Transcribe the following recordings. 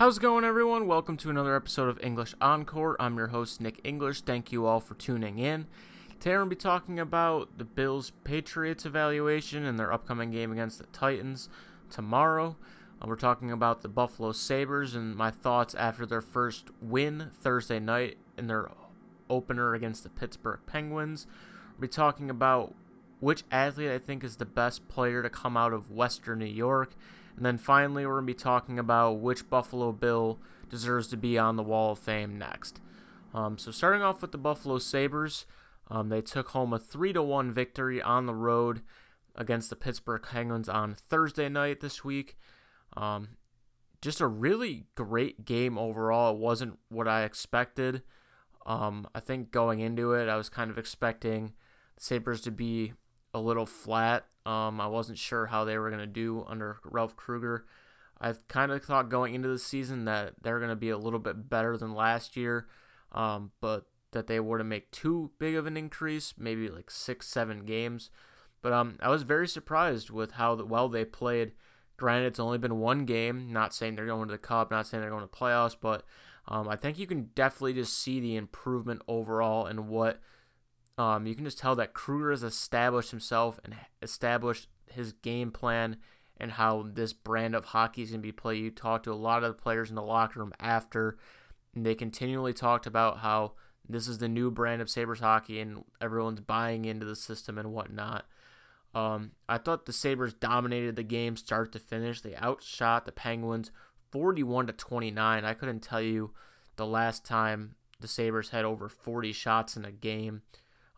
How's it going, everyone? Welcome to another episode of English Encore. I'm your host, Nick English. Thank you all for tuning in. Today, we're going to be talking about the Bills Patriots evaluation and their upcoming game against the Titans tomorrow. Uh, we're talking about the Buffalo Sabres and my thoughts after their first win Thursday night in their opener against the Pittsburgh Penguins. We'll be talking about which athlete I think is the best player to come out of Western New York. And then finally, we're going to be talking about which Buffalo Bill deserves to be on the Wall of Fame next. Um, so, starting off with the Buffalo Sabres, um, they took home a 3 to 1 victory on the road against the Pittsburgh Penguins on Thursday night this week. Um, just a really great game overall. It wasn't what I expected. Um, I think going into it, I was kind of expecting the Sabres to be a little flat. Um, I wasn't sure how they were going to do under Ralph Krueger. I kind of thought going into the season that they're going to be a little bit better than last year, um, but that they wouldn't make too big of an increase, maybe like six, seven games. But um, I was very surprised with how well they played. Granted, it's only been one game. Not saying they're going to the Cup, not saying they're going to playoffs, but um, I think you can definitely just see the improvement overall and what um, you can just tell that Krueger has established himself and established his game plan and how this brand of hockey is going to be played. You talked to a lot of the players in the locker room after, and they continually talked about how this is the new brand of Sabres hockey and everyone's buying into the system and whatnot. Um, I thought the Sabres dominated the game start to finish. They outshot the Penguins 41 to 29. I couldn't tell you the last time the Sabres had over 40 shots in a game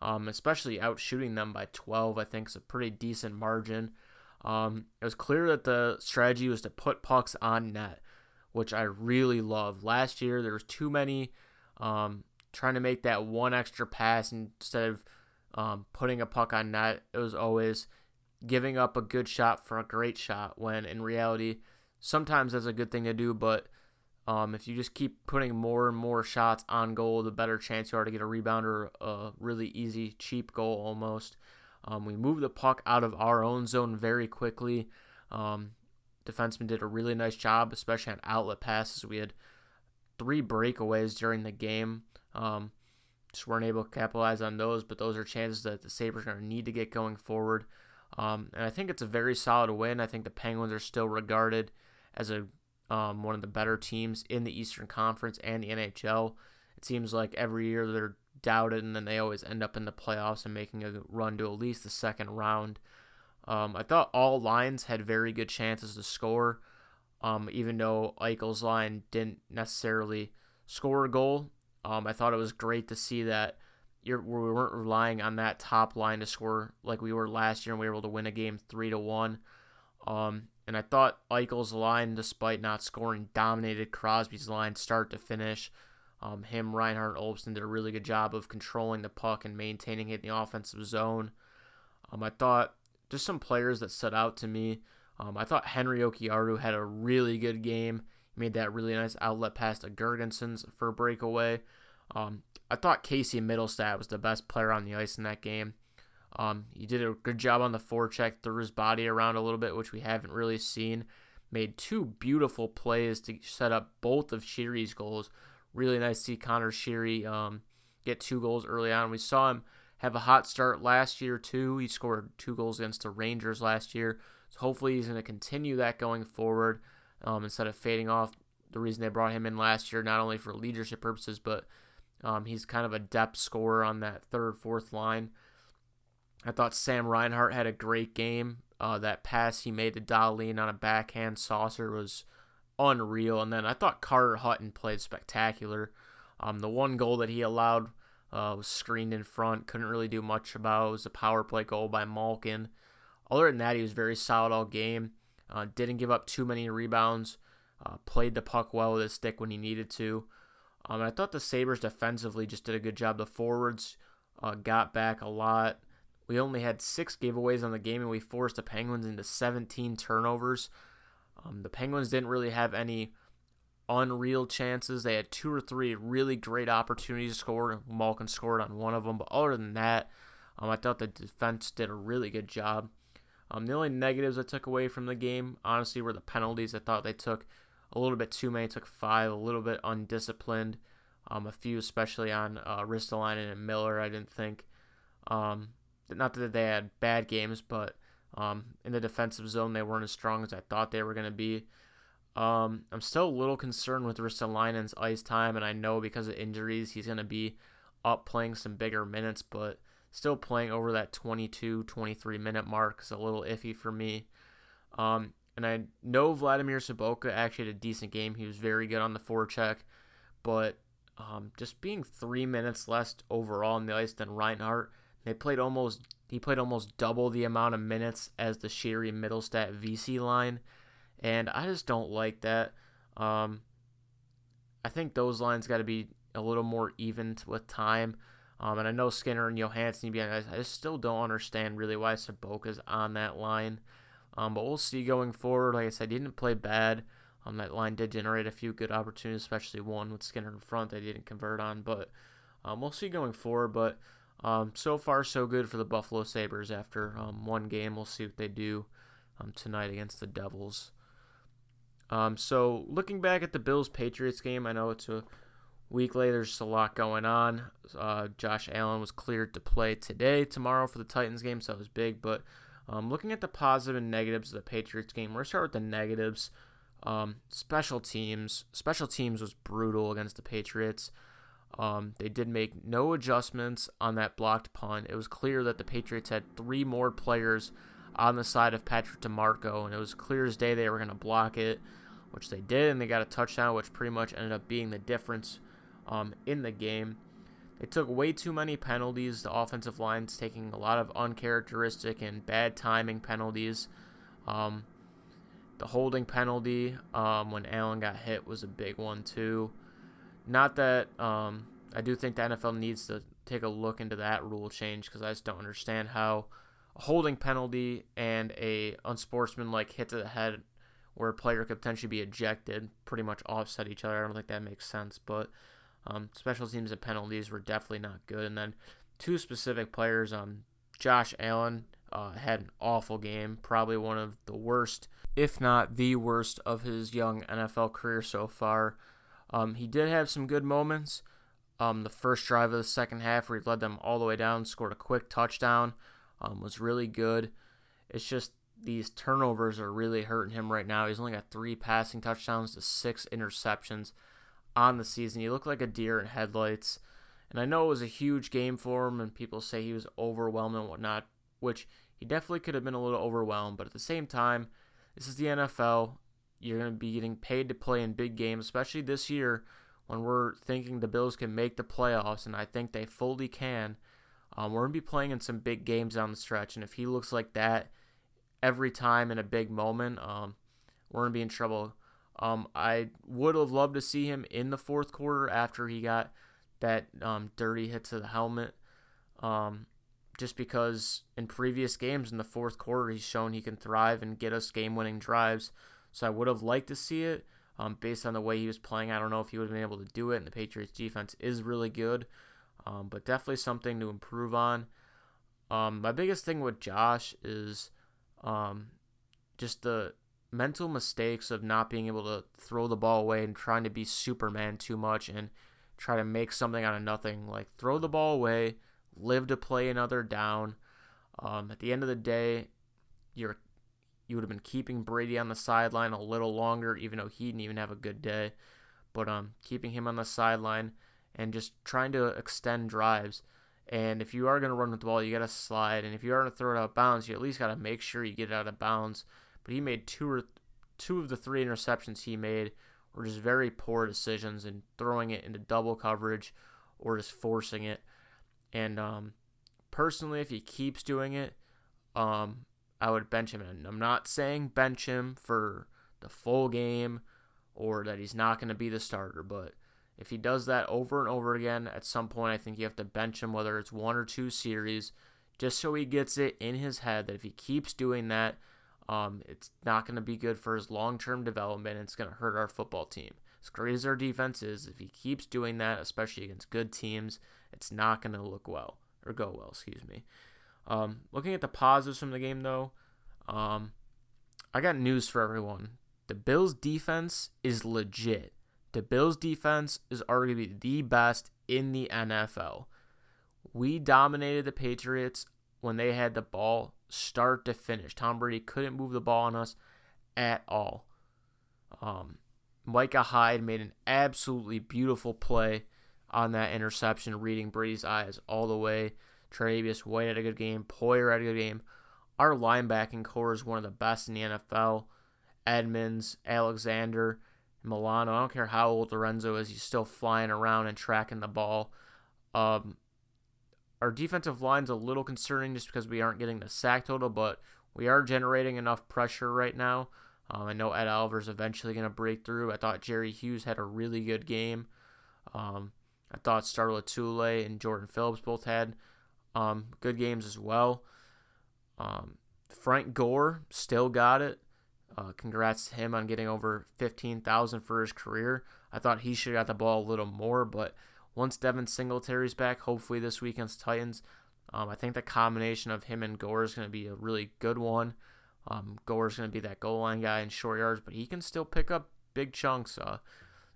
um, especially out shooting them by 12. I think is a pretty decent margin. Um, it was clear that the strategy was to put pucks on net, which I really love. Last year there was too many um, trying to make that one extra pass instead of um, putting a puck on net. It was always giving up a good shot for a great shot. When in reality, sometimes that's a good thing to do, but um, if you just keep putting more and more shots on goal, the better chance you are to get a rebound or a really easy, cheap goal almost. Um, we moved the puck out of our own zone very quickly. Um, did a really nice job, especially on outlet passes. We had three breakaways during the game. Um, just weren't able to capitalize on those, but those are chances that the Sabres are going to need to get going forward. Um, and I think it's a very solid win. I think the Penguins are still regarded as a um, one of the better teams in the Eastern Conference and the NHL. It seems like every year they're doubted and then they always end up in the playoffs and making a run to at least the second round. Um, I thought all lines had very good chances to score, um, even though Eichel's line didn't necessarily score a goal. Um, I thought it was great to see that we weren't relying on that top line to score like we were last year, and we were able to win a game three to one. Um, and I thought Eichel's line, despite not scoring, dominated Crosby's line start to finish. Um, him, Reinhart, Olofsson did a really good job of controlling the puck and maintaining it in the offensive zone. Um, I thought just some players that stood out to me. Um, I thought Henry Jokiharju had a really good game. He made that really nice outlet pass to Girgensons for a breakaway. Um, I thought Casey Mittelstadt was the best player on the ice in that game. Um, he did a good job on the forecheck, threw his body around a little bit, which we haven't really seen. Made two beautiful plays to set up both of Sheary's goals. Really nice to see Conor Sheary um, get two goals early on. We saw him have a hot start last year too. He scored two goals against the Rangers last year. So hopefully he's going to continue that going forward um, instead of fading off. The reason they brought him in last year, not only for leadership purposes, but um, he's kind of a depth scorer on that third, fourth line. I thought Sam Reinhart had a great game. Uh, that pass he made to Dahlin on a backhand saucer was unreal. And then I thought Carter Hutton played spectacular. Um, the one goal that he allowed uh, was screened in front. Couldn't really do much about. It was a power play goal by Malkin. Other than that, he was very solid all game. Uh, didn't give up too many rebounds. Uh, played the puck well with his stick when he needed to. Um, I thought the Sabres defensively just did a good job. The forwards uh, got back a lot. We only had six giveaways on the game, and we forced the Penguins into 17 turnovers. Um, the Penguins didn't really have any unreal chances. They had two or three really great opportunities to score. Malkin scored on one of them, but other than that, um, I thought the defense did a really good job. Um, the only negatives I took away from the game, honestly, were the penalties. I thought they took a little bit too many. Took five, a little bit undisciplined. Um, a few, especially on uh, Ristolainen and Miller, I didn't think. Um, not that they had bad games, but um, in the defensive zone, they weren't as strong as I thought they were going to be. Um, I'm still a little concerned with Ristolainen's ice time, and I know because of injuries, he's going to be up playing some bigger minutes, but still playing over that 22, 23 minute mark is a little iffy for me. Um, and I know Vladimir Sobotka actually had a decent game. He was very good on the forecheck, but um, just being three minutes less overall on the ice than Reinhart, they played almost he played almost double the amount of minutes as the Sheary Mittelstadt Vesey line, and I just don't like that. Um, I think those lines got to be a little more even with time. Um, and I know Skinner and Johansson, I just still don't understand really why Sobotka's on that line. Um, but we'll see going forward. Like I said, he didn't play bad. Um, that line did generate a few good opportunities, especially one with Skinner in front that didn't convert on. But um, we'll see going forward. But um, so far, so good for the Buffalo Sabres after um, one game. We'll see what they do um, tonight against the Devils. Um, so looking back at the Bills Patriots game, I know it's a week later. There's a lot going on. Uh, Josh Allen was cleared to play today, tomorrow for the Titans game, so it was big. But um, looking at the positive and negatives of the Patriots game, we're going to start with the negatives. Um, special teams. Special teams was brutal against the Patriots. Um, they did make no adjustments on that blocked punt. It was clear that the Patriots had three more players on the side of Patrick DiMarco, and it was clear as day they were going to block it, which they did, and they got a touchdown, which pretty much ended up being the difference um, in the game. They took way too many penalties. The offensive line's taking a lot of uncharacteristic and bad timing penalties. Um, the holding penalty um, when Allen got hit was a big one too. Not that um, I do think the NFL needs to take a look into that rule change because I just don't understand how a holding penalty and a unsportsmanlike hit to the head where a player could potentially be ejected pretty much offset each other. I don't think that makes sense, but um, special teams and penalties were definitely not good. And then two specific players, um, Josh Allen uh, had an awful game, probably one of the worst, if not the worst, of his young NFL career so far. Um, he did have some good moments. Um, the first drive of the second half, where he led them all the way down, scored a quick touchdown, um, was really good. It's just these turnovers are really hurting him right now. He's only got three passing touchdowns to six interceptions on the season. He looked like a deer in headlights. And I know it was a huge game for him, and people say he was overwhelmed and whatnot, which he definitely could have been a little overwhelmed. But at the same time, this is the NFL. You're going to be getting paid to play in big games, especially this year when we're thinking the Bills can make the playoffs, and I think they fully can. Um, we're going to be playing in some big games down the stretch, and if he looks like that every time in a big moment, um, we're going to be in trouble. Um, I would have loved to see him in the fourth quarter after he got that um, dirty hit to the helmet. Um, just because in previous games in the fourth quarter, he's shown he can thrive and get us game winning drives. So I would have liked to see it um, based on the way he was playing. I don't know if he would have been able to do it, and the Patriots defense is really good, um, but definitely something to improve on. Um, my biggest thing with Josh is um, just the mental mistakes of not being able to throw the ball away and trying to be Superman too much and try to make something out of nothing. Like throw the ball away, live to play another down. Um, at the end of the day, you're you would have been keeping Brady on the sideline a little longer, even though he didn't even have a good day. But um, keeping him on the sideline and just trying to extend drives. And if you are going to run with the ball, you got to slide. And if you are going to throw it out of bounds, you at least got to make sure you get it out of bounds but he made two or two of the three interceptions he made were just very poor decisions and throwing it into double coverage or just forcing it. And um, personally, if he keeps doing it, um, I would bench him. And I'm not saying bench him for the full game or that he's not going to be the starter, but if he does that over and over again, at some point, I think you have to bench him, whether it's one or two series, just so he gets it in his head that if he keeps doing that, um, it's not going to be good for his long term development. It's going to hurt our football team. As great as our defense is, if he keeps doing that, especially against good teams, it's not going to look well or go well. Excuse me. Um, looking at the positives from the game, though, um, I got news for everyone. the Bills defense is legit. The Bills defense is arguably the best in the NFL. We dominated the Patriots when they had the ball start to finish. Tom Brady couldn't move the ball on us at all. Um, Micah Hyde made an absolutely beautiful play on that interception, reading Brady's eyes all the way. Tre'Davious White had a good game. Poyer had a good game. Our linebacking core is one of the best in the NFL. Edmunds, Alexander, Milano. I don't care how old Lorenzo is, he's still flying around and tracking the ball. Um, our defensive line's a little concerning just because we aren't getting the sack total, but we are generating enough pressure right now. Um, I know Ed Oliver's eventually going to break through. I thought Jerry Hughes had a really good game. Um, I thought Star Lotulelei and Jordan Phillips both had um, good games as well. Um, Frank Gore still got it. Uh, congrats to him on getting over 15,000 for his career. I thought he should have got the ball a little more, but once Devin Singletary's back, hopefully this week against Titans, um, I think the combination of him and Gore is going to be a really good one. Um, is going to be that goal line guy in short yards, but he can still pick up big chunks. Uh,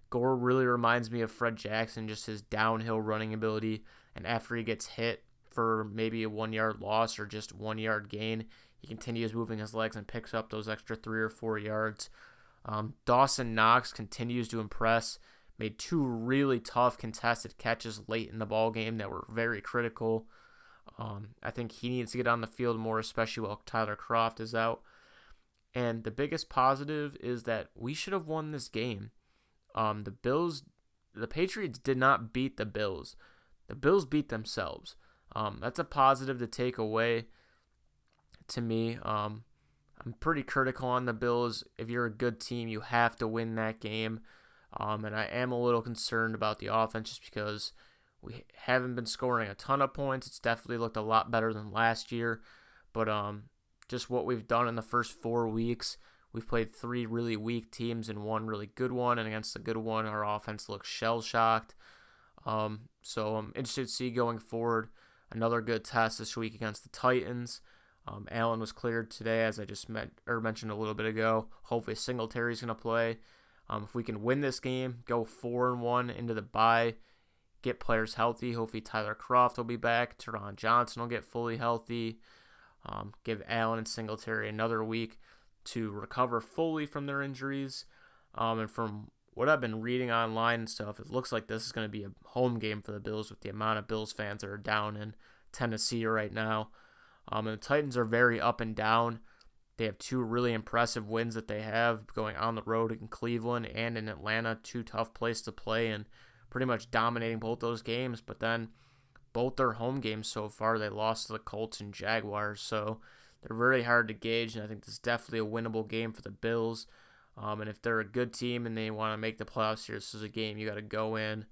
Gore really reminds me of Fred Jackson, just his downhill running ability. And after he gets hit for maybe a one yard loss or just one yard gain, he continues moving his legs and picks up those extra three or four yards. Um, Dawson Knox continues to impress. Made two really tough contested catches late in the ball game that were very critical. Um, I think he needs to get on the field more, especially while Tyler Kroft is out. And the biggest positive is that we should have won this game. Um, the Bills, the Patriots did not beat the Bills. The Bills beat themselves. Um, that's a positive to take away to me. Um, I'm pretty critical on the Bills. If you're a good team, you have to win that game. Um, and I am a little concerned about the offense just because we haven't been scoring a ton of points. It's definitely looked a lot better than last year. But um, just what we've done in the first four weeks, we've played three really weak teams and one really good one. And against the good one, our offense looks shell shocked. Um, so I'm interested to see going forward another good test this week against the Titans. Um, Allen was cleared today, as I just met, or mentioned a little bit ago. Hopefully, Singletary's going to play. Um, if we can win this game, go four and one into the bye, get players healthy. Hopefully, Tyler Kroft will be back. Taron Johnson will get fully healthy. Um, give Allen and Singletary another week to recover fully from their injuries. Um, and from what I've been reading online and stuff, it looks like this is going to be a home game for the Bills with the amount of Bills fans that are down in Tennessee right now. Um, and the Titans are very up and down. They have two really impressive wins that they have going on the road in Cleveland and in Atlanta, two tough places to play and pretty much dominating both those games. But then both their home games so far, they lost to the Colts and Jaguars. So they're very hard to gauge, and I think this is definitely a winnable game for the Bills. Um, and if they're a good team and they want to make the playoffs here, this is a game you got to go in,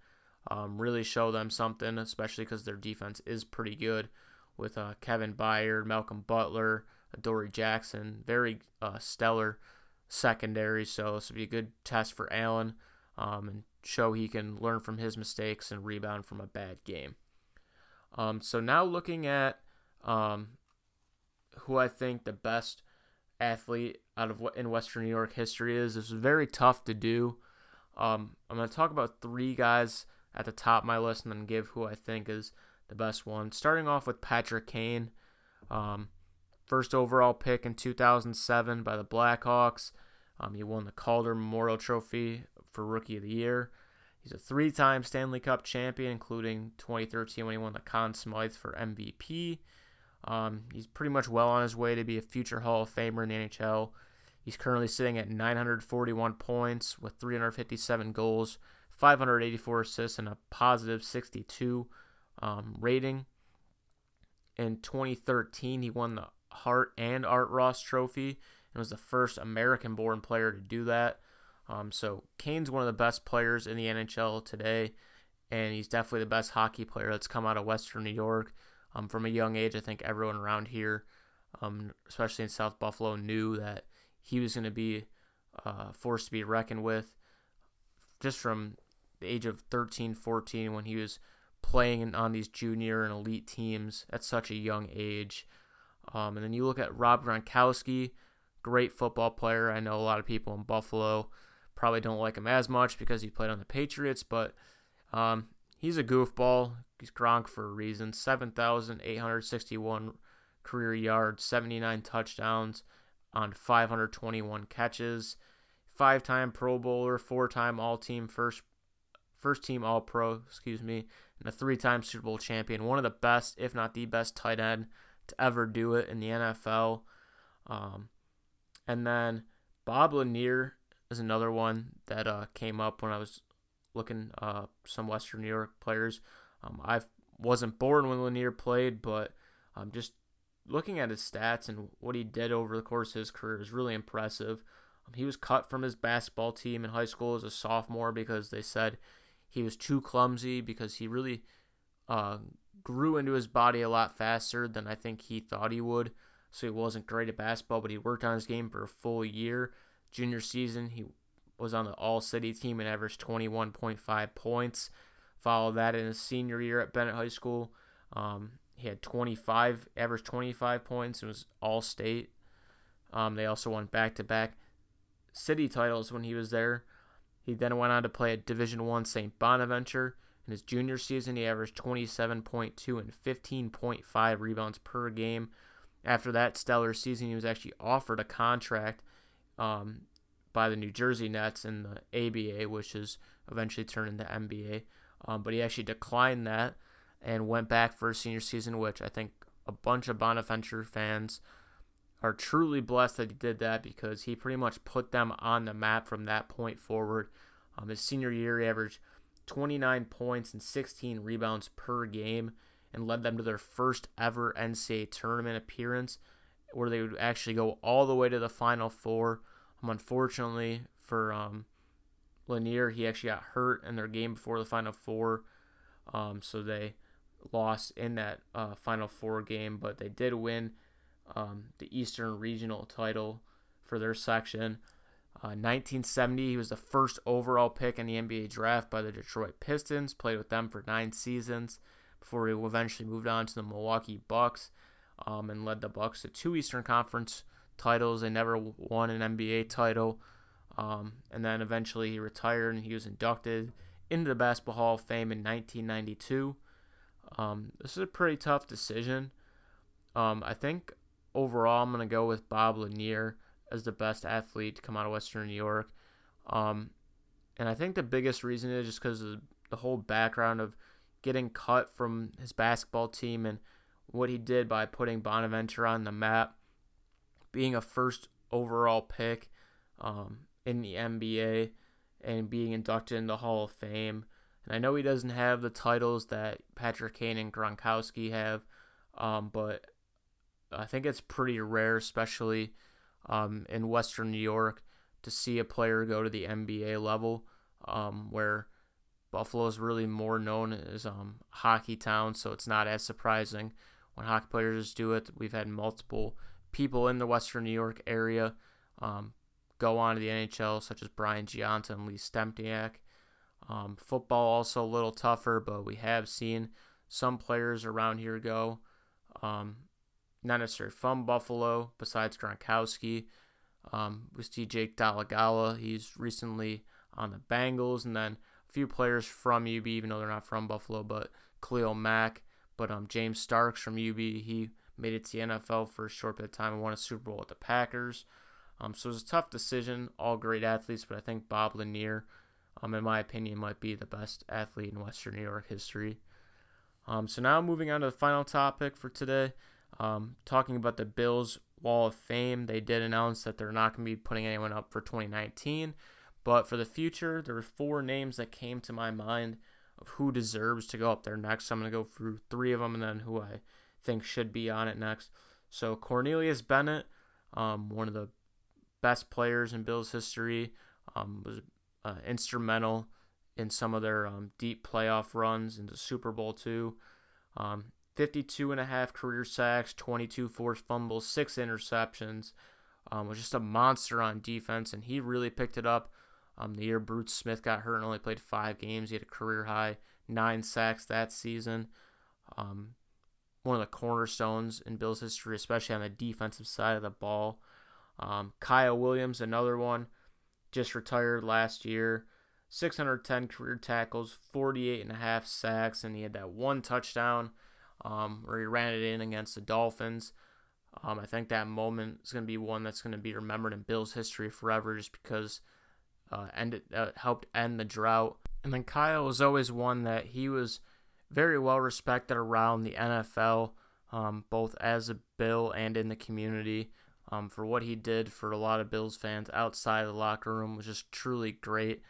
um, really show them something, especially because their defense is pretty good with uh, Kevin Byard, Malcolm Butler, Dory Jackson, very uh, stellar secondary. So this will be a good test for Allen um, and show he can learn from his mistakes and rebound from a bad game. Um, so now looking at um, who I think the best athlete out of what in Western New York history is. This is very tough to do. Um, I'm going to talk about three guys at the top of my list and then give who I think is the best one. Starting off with Patrick Kane, um, first overall pick in 2007 by the Blackhawks. Um, he won the Calder Memorial Trophy for Rookie of the Year. He's a three time Stanley Cup champion, including 2013 when he won the Conn Smythe for MVP. Um, he's pretty much well on his way to be a future Hall of Famer in the NHL. He's currently sitting at 941 points with 357 goals, 584 assists, and a positive 62 um, rating. In 2013, he won the Hart and Art Ross Trophy and was the first American born player to do that. Um, so Kane's one of the best players in the NHL today, and he's definitely the best hockey player that's come out of Western New York. Um, from a young age, I think everyone around here, um, especially in South Buffalo, knew that he was going to be uh, forced to be reckoned with just from the age of 13, 14 when he was playing on these junior and elite teams at such a young age. Um, and then you look at Rob Gronkowski, great football player. I know a lot of people in Buffalo probably don't like him as much because he played on the Patriots, but um, he's a goofball. He's Gronk for a reason. 7,861 career yards, 79 touchdowns on 521 catches. Five time Pro Bowler, four time All Team First first team All Pro, excuse me, and a three time Super Bowl champion. One of the best, if not the best, tight end to ever do it in the NFL. Um, and then Bob Lanier is another one that uh, came up when I was looking uh, some Western New York players. Um, I wasn't born when Lanier played, but um, just looking at his stats and what he did over the course of his career is really impressive. Um, he was cut from his basketball team in high school as a sophomore because they said he was too clumsy because he really uh, grew into his body a lot faster than I think he thought he would. So he wasn't great at basketball, but he worked on his game for a full year. Junior season, he was on the All City team and averaged 21.5 points. Followed that in his senior year at Bennett High School. Um, he had 25, averaged 25 points and was All State. Um, they also won back to back city titles when he was there. He then went on to play at Division One St. Bonaventure. In his junior season, he averaged 27.2 and 15.5 rebounds per game. After that stellar season, he was actually offered a contract um, by the New Jersey Nets in the ABA, which is eventually turned into NBA. Um, but he actually declined that and went back for a senior season, which I think a bunch of Bonaventure fans are truly blessed that he did that because he pretty much put them on the map from that point forward. Um, his senior year, he averaged 29 points and 16 rebounds per game and led them to their first ever NCAA tournament appearance where they would actually go all the way to the Final Four. Um, unfortunately for um, Lanier, he actually got hurt in their game before the Final Four, um, so they lost in that uh, Final Four game, but they did win um, the Eastern Regional title for their section. Uh, 1970, he was the first overall pick in the NBA draft by the Detroit Pistons. Played with them for nine seasons before he eventually moved on to the Milwaukee Bucks um, and led the Bucks to two Eastern Conference titles. They never won an NBA title, um, and then eventually he retired and he was inducted into the Basketball Hall of Fame in 1992. Um, this is a pretty tough decision. Um, I think overall, I'm going to go with Bob Lanier as the best athlete to come out of Western New York. Um, and I think the biggest reason is just because of the whole background of getting cut from his basketball team and what he did by putting Bonaventure on the map, being a first overall pick um, in the NBA, and being inducted in the Hall of Fame. And I know he doesn't have the titles that Patrick Kane and Gronkowski have, um, but I think it's pretty rare, especially um, in Western New York, to see a player go to the NBA level, um, where Buffalo is really more known as um, hockey town, so it's not as surprising when hockey players do it. We've had multiple people in the Western New York area um, go on to the NHL, such as Brian Gionta and Lee Stempniak. Um, football also a little tougher, but we have seen some players around here go. Um, not necessarily from Buffalo, besides Gronkowski. Um, we see Jake Dolegala. He's recently on the Bengals, and then a few players from UB, even though they're not from Buffalo, but Khalil Mack. But um, James Starks from UB, he made it to the NFL for a short bit of time and won a Super Bowl with the Packers. Um, so it was a tough decision. All great athletes, but I think Bob Lanier, um, in my opinion, might be the best athlete in Western New York history. Um, so now moving on to the final topic for today. Um, talking about the Bills Wall of Fame, they did announce that they're not going to be putting anyone up for 2019. But for the future, there were four names that came to my mind of who deserves to go up there next. So I'm going to go through three of them and then who I think should be on it next. So Cornelius Bennett, um, one of the best players in Bills history, um, was uh, instrumental in some of their um, deep playoff runs into Super Bowl two. Um, 52 and a half career sacks, 22 forced fumbles, six interceptions. Um, was just a monster on defense, and he really picked it up. Um, the year Bruce Smith got hurt and only played five games, he had a career high nine sacks that season. Um, one of the cornerstones in Bill's history, especially on the defensive side of the ball. Um, Kyle Williams, another one, just retired last year. 610 career tackles, 48 and a half sacks, and he had that one touchdown um, where he ran it in against the Dolphins. Um, I think that moment is going to be one that's going to be remembered in Bills history forever, just because uh, ended uh, helped end the drought. And then Kyle was always one that he was very well respected around the NFL, um, both as a Bill and in the community. Um, for what he did for a lot of Bills fans outside the locker room was just truly great.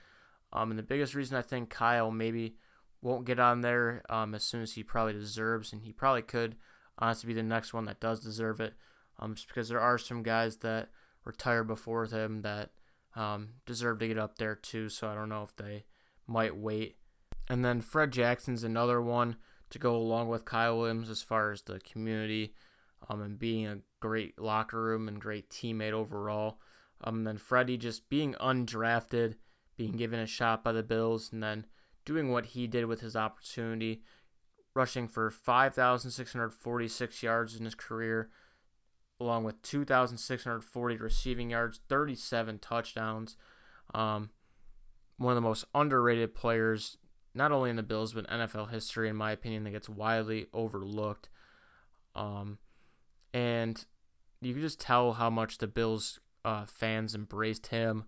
Um, and the biggest reason I think Kyle maybe won't get on there um, as soon as he probably deserves, and he probably could honestly be the next one that does deserve it, um, just because there are some guys that retired before him that um, deserve to get up there too. So I don't know if they might wait. And then Fred Jackson's another one to go along with Kyle Williams as far as the community um, and being a great locker room and great teammate overall. Um, and then Freddie just being undrafted, being given a shot by the Bills, and then doing what he did with his opportunity, rushing for 5,646 yards in his career, along with 2,640 receiving yards, 37 touchdowns. Um, one of the most underrated players, not only in the Bills, but NFL history, in my opinion, that gets widely overlooked. Um, and you can just tell how much the Bills uh, fans embraced him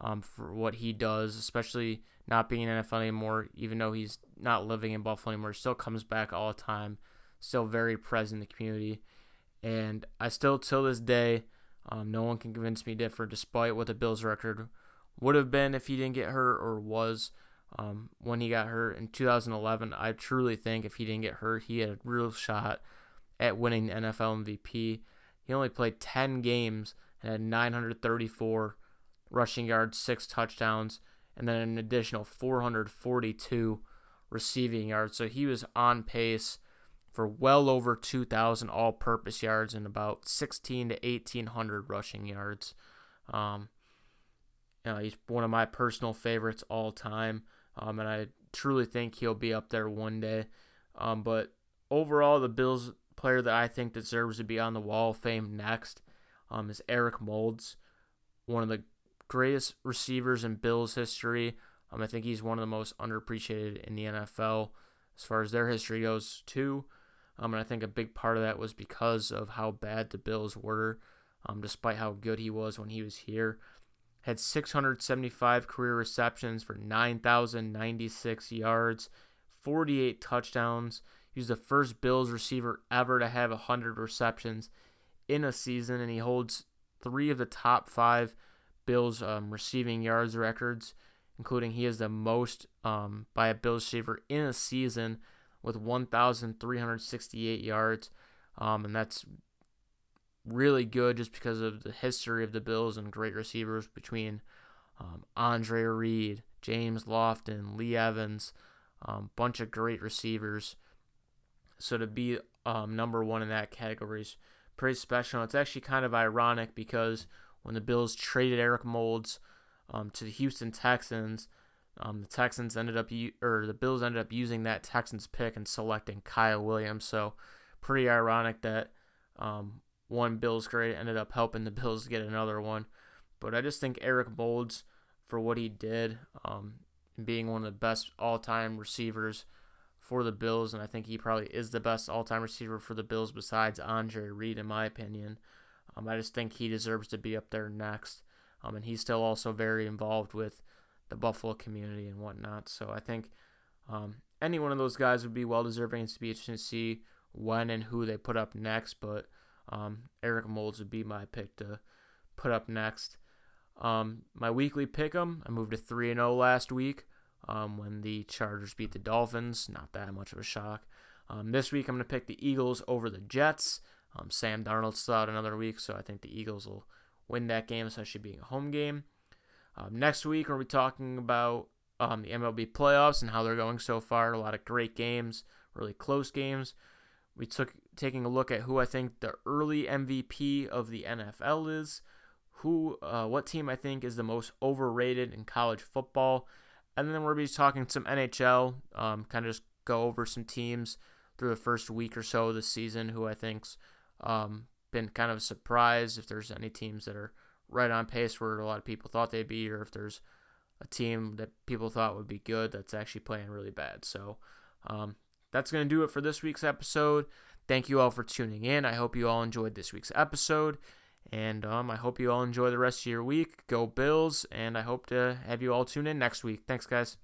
um, for what he does, especially not being in NFL anymore, even though he's not living in Buffalo anymore. Still comes back all the time, still very present in the community. And I still, till this day, um, no one can convince me different, despite what the Bills' record would have been if he didn't get hurt or was um, when he got hurt in 2011. I truly think if he didn't get hurt, he had a real shot at winning NFL MVP. He only played 10 games and had 934 rushing yards, six touchdowns, and then an additional 442 receiving yards. So he was on pace for well over 2,000 all purpose yards and about 16 to 1,800 rushing yards. Um, you know, he's one of my personal favorites all time, um, and I truly think he'll be up there one day. Um, but overall, the Bills player that I think deserves to be on the Wall of Fame next um, is Eric Moulds, one of the greatest receivers in Bills history. Um, I think he's one of the most underappreciated in the NFL as far as their history goes too. Um, and I think a big part of that was because of how bad the Bills were, um, despite how good he was when he was here. Had 675 career receptions for 9,096 yards, 48 touchdowns. He was the first Bills receiver ever to have 100 receptions in a season, and he holds three of the top five Bills um, receiving yards records, including he is the most um, by a Bills receiver in a season with 1,368 yards, um, and that's really good just because of the history of the Bills and great receivers between um, Andre Reed, James Lofton, Lee Evans, um, bunch of great receivers. So to be um, number one in that category is pretty special. It's actually kind of ironic because when the Bills traded Eric Moulds um, to the Houston Texans, um, the Texans ended up or the Bills ended up using that Texans pick and selecting Kyle Williams. So pretty ironic that um, one Bills great ended up helping the Bills get another one. But I just think Eric Moulds for what he did, um, being one of the best all-time receivers for the Bills, and I think he probably is the best all-time receiver for the Bills besides Andre Reed, in my opinion. Um, I just think he deserves to be up there next. Um, and he's still also very involved with the Buffalo community and whatnot. So I think um, any one of those guys would be well deserving. It's to be interesting to see when and who they put up next. But um, Eric Moulds would be my pick to put up next. Um, my weekly pick 'em, I moved to 3 and 0 last week um, when the Chargers beat the Dolphins. Not that much of a shock. Um, this week, I'm going to pick the Eagles over the Jets. Um, Sam Darnold's still out another week, so I think the Eagles will win that game, especially being a home game. Um, next week, we'll be talking about the MLB playoffs and how they're going so far. A lot of great games, really close games. We took taking a look at who I think the early MVP of the NFL is, who, uh, what team I think is the most overrated in college football, and then we'll be talking some NHL. Um, kind of just go over some teams through the first week or so of the season who I think's um, been kind of a surprise if there's any teams that are right on pace where a lot of people thought they'd be, or if there's a team that people thought would be good that's actually playing really bad. So um, that's going to do it for this week's episode. Thank you all for tuning in. I hope you all enjoyed this week's episode. And um, I hope you all enjoy the rest of your week. Go Bills. And I hope to have you all tune in next week. Thanks, guys.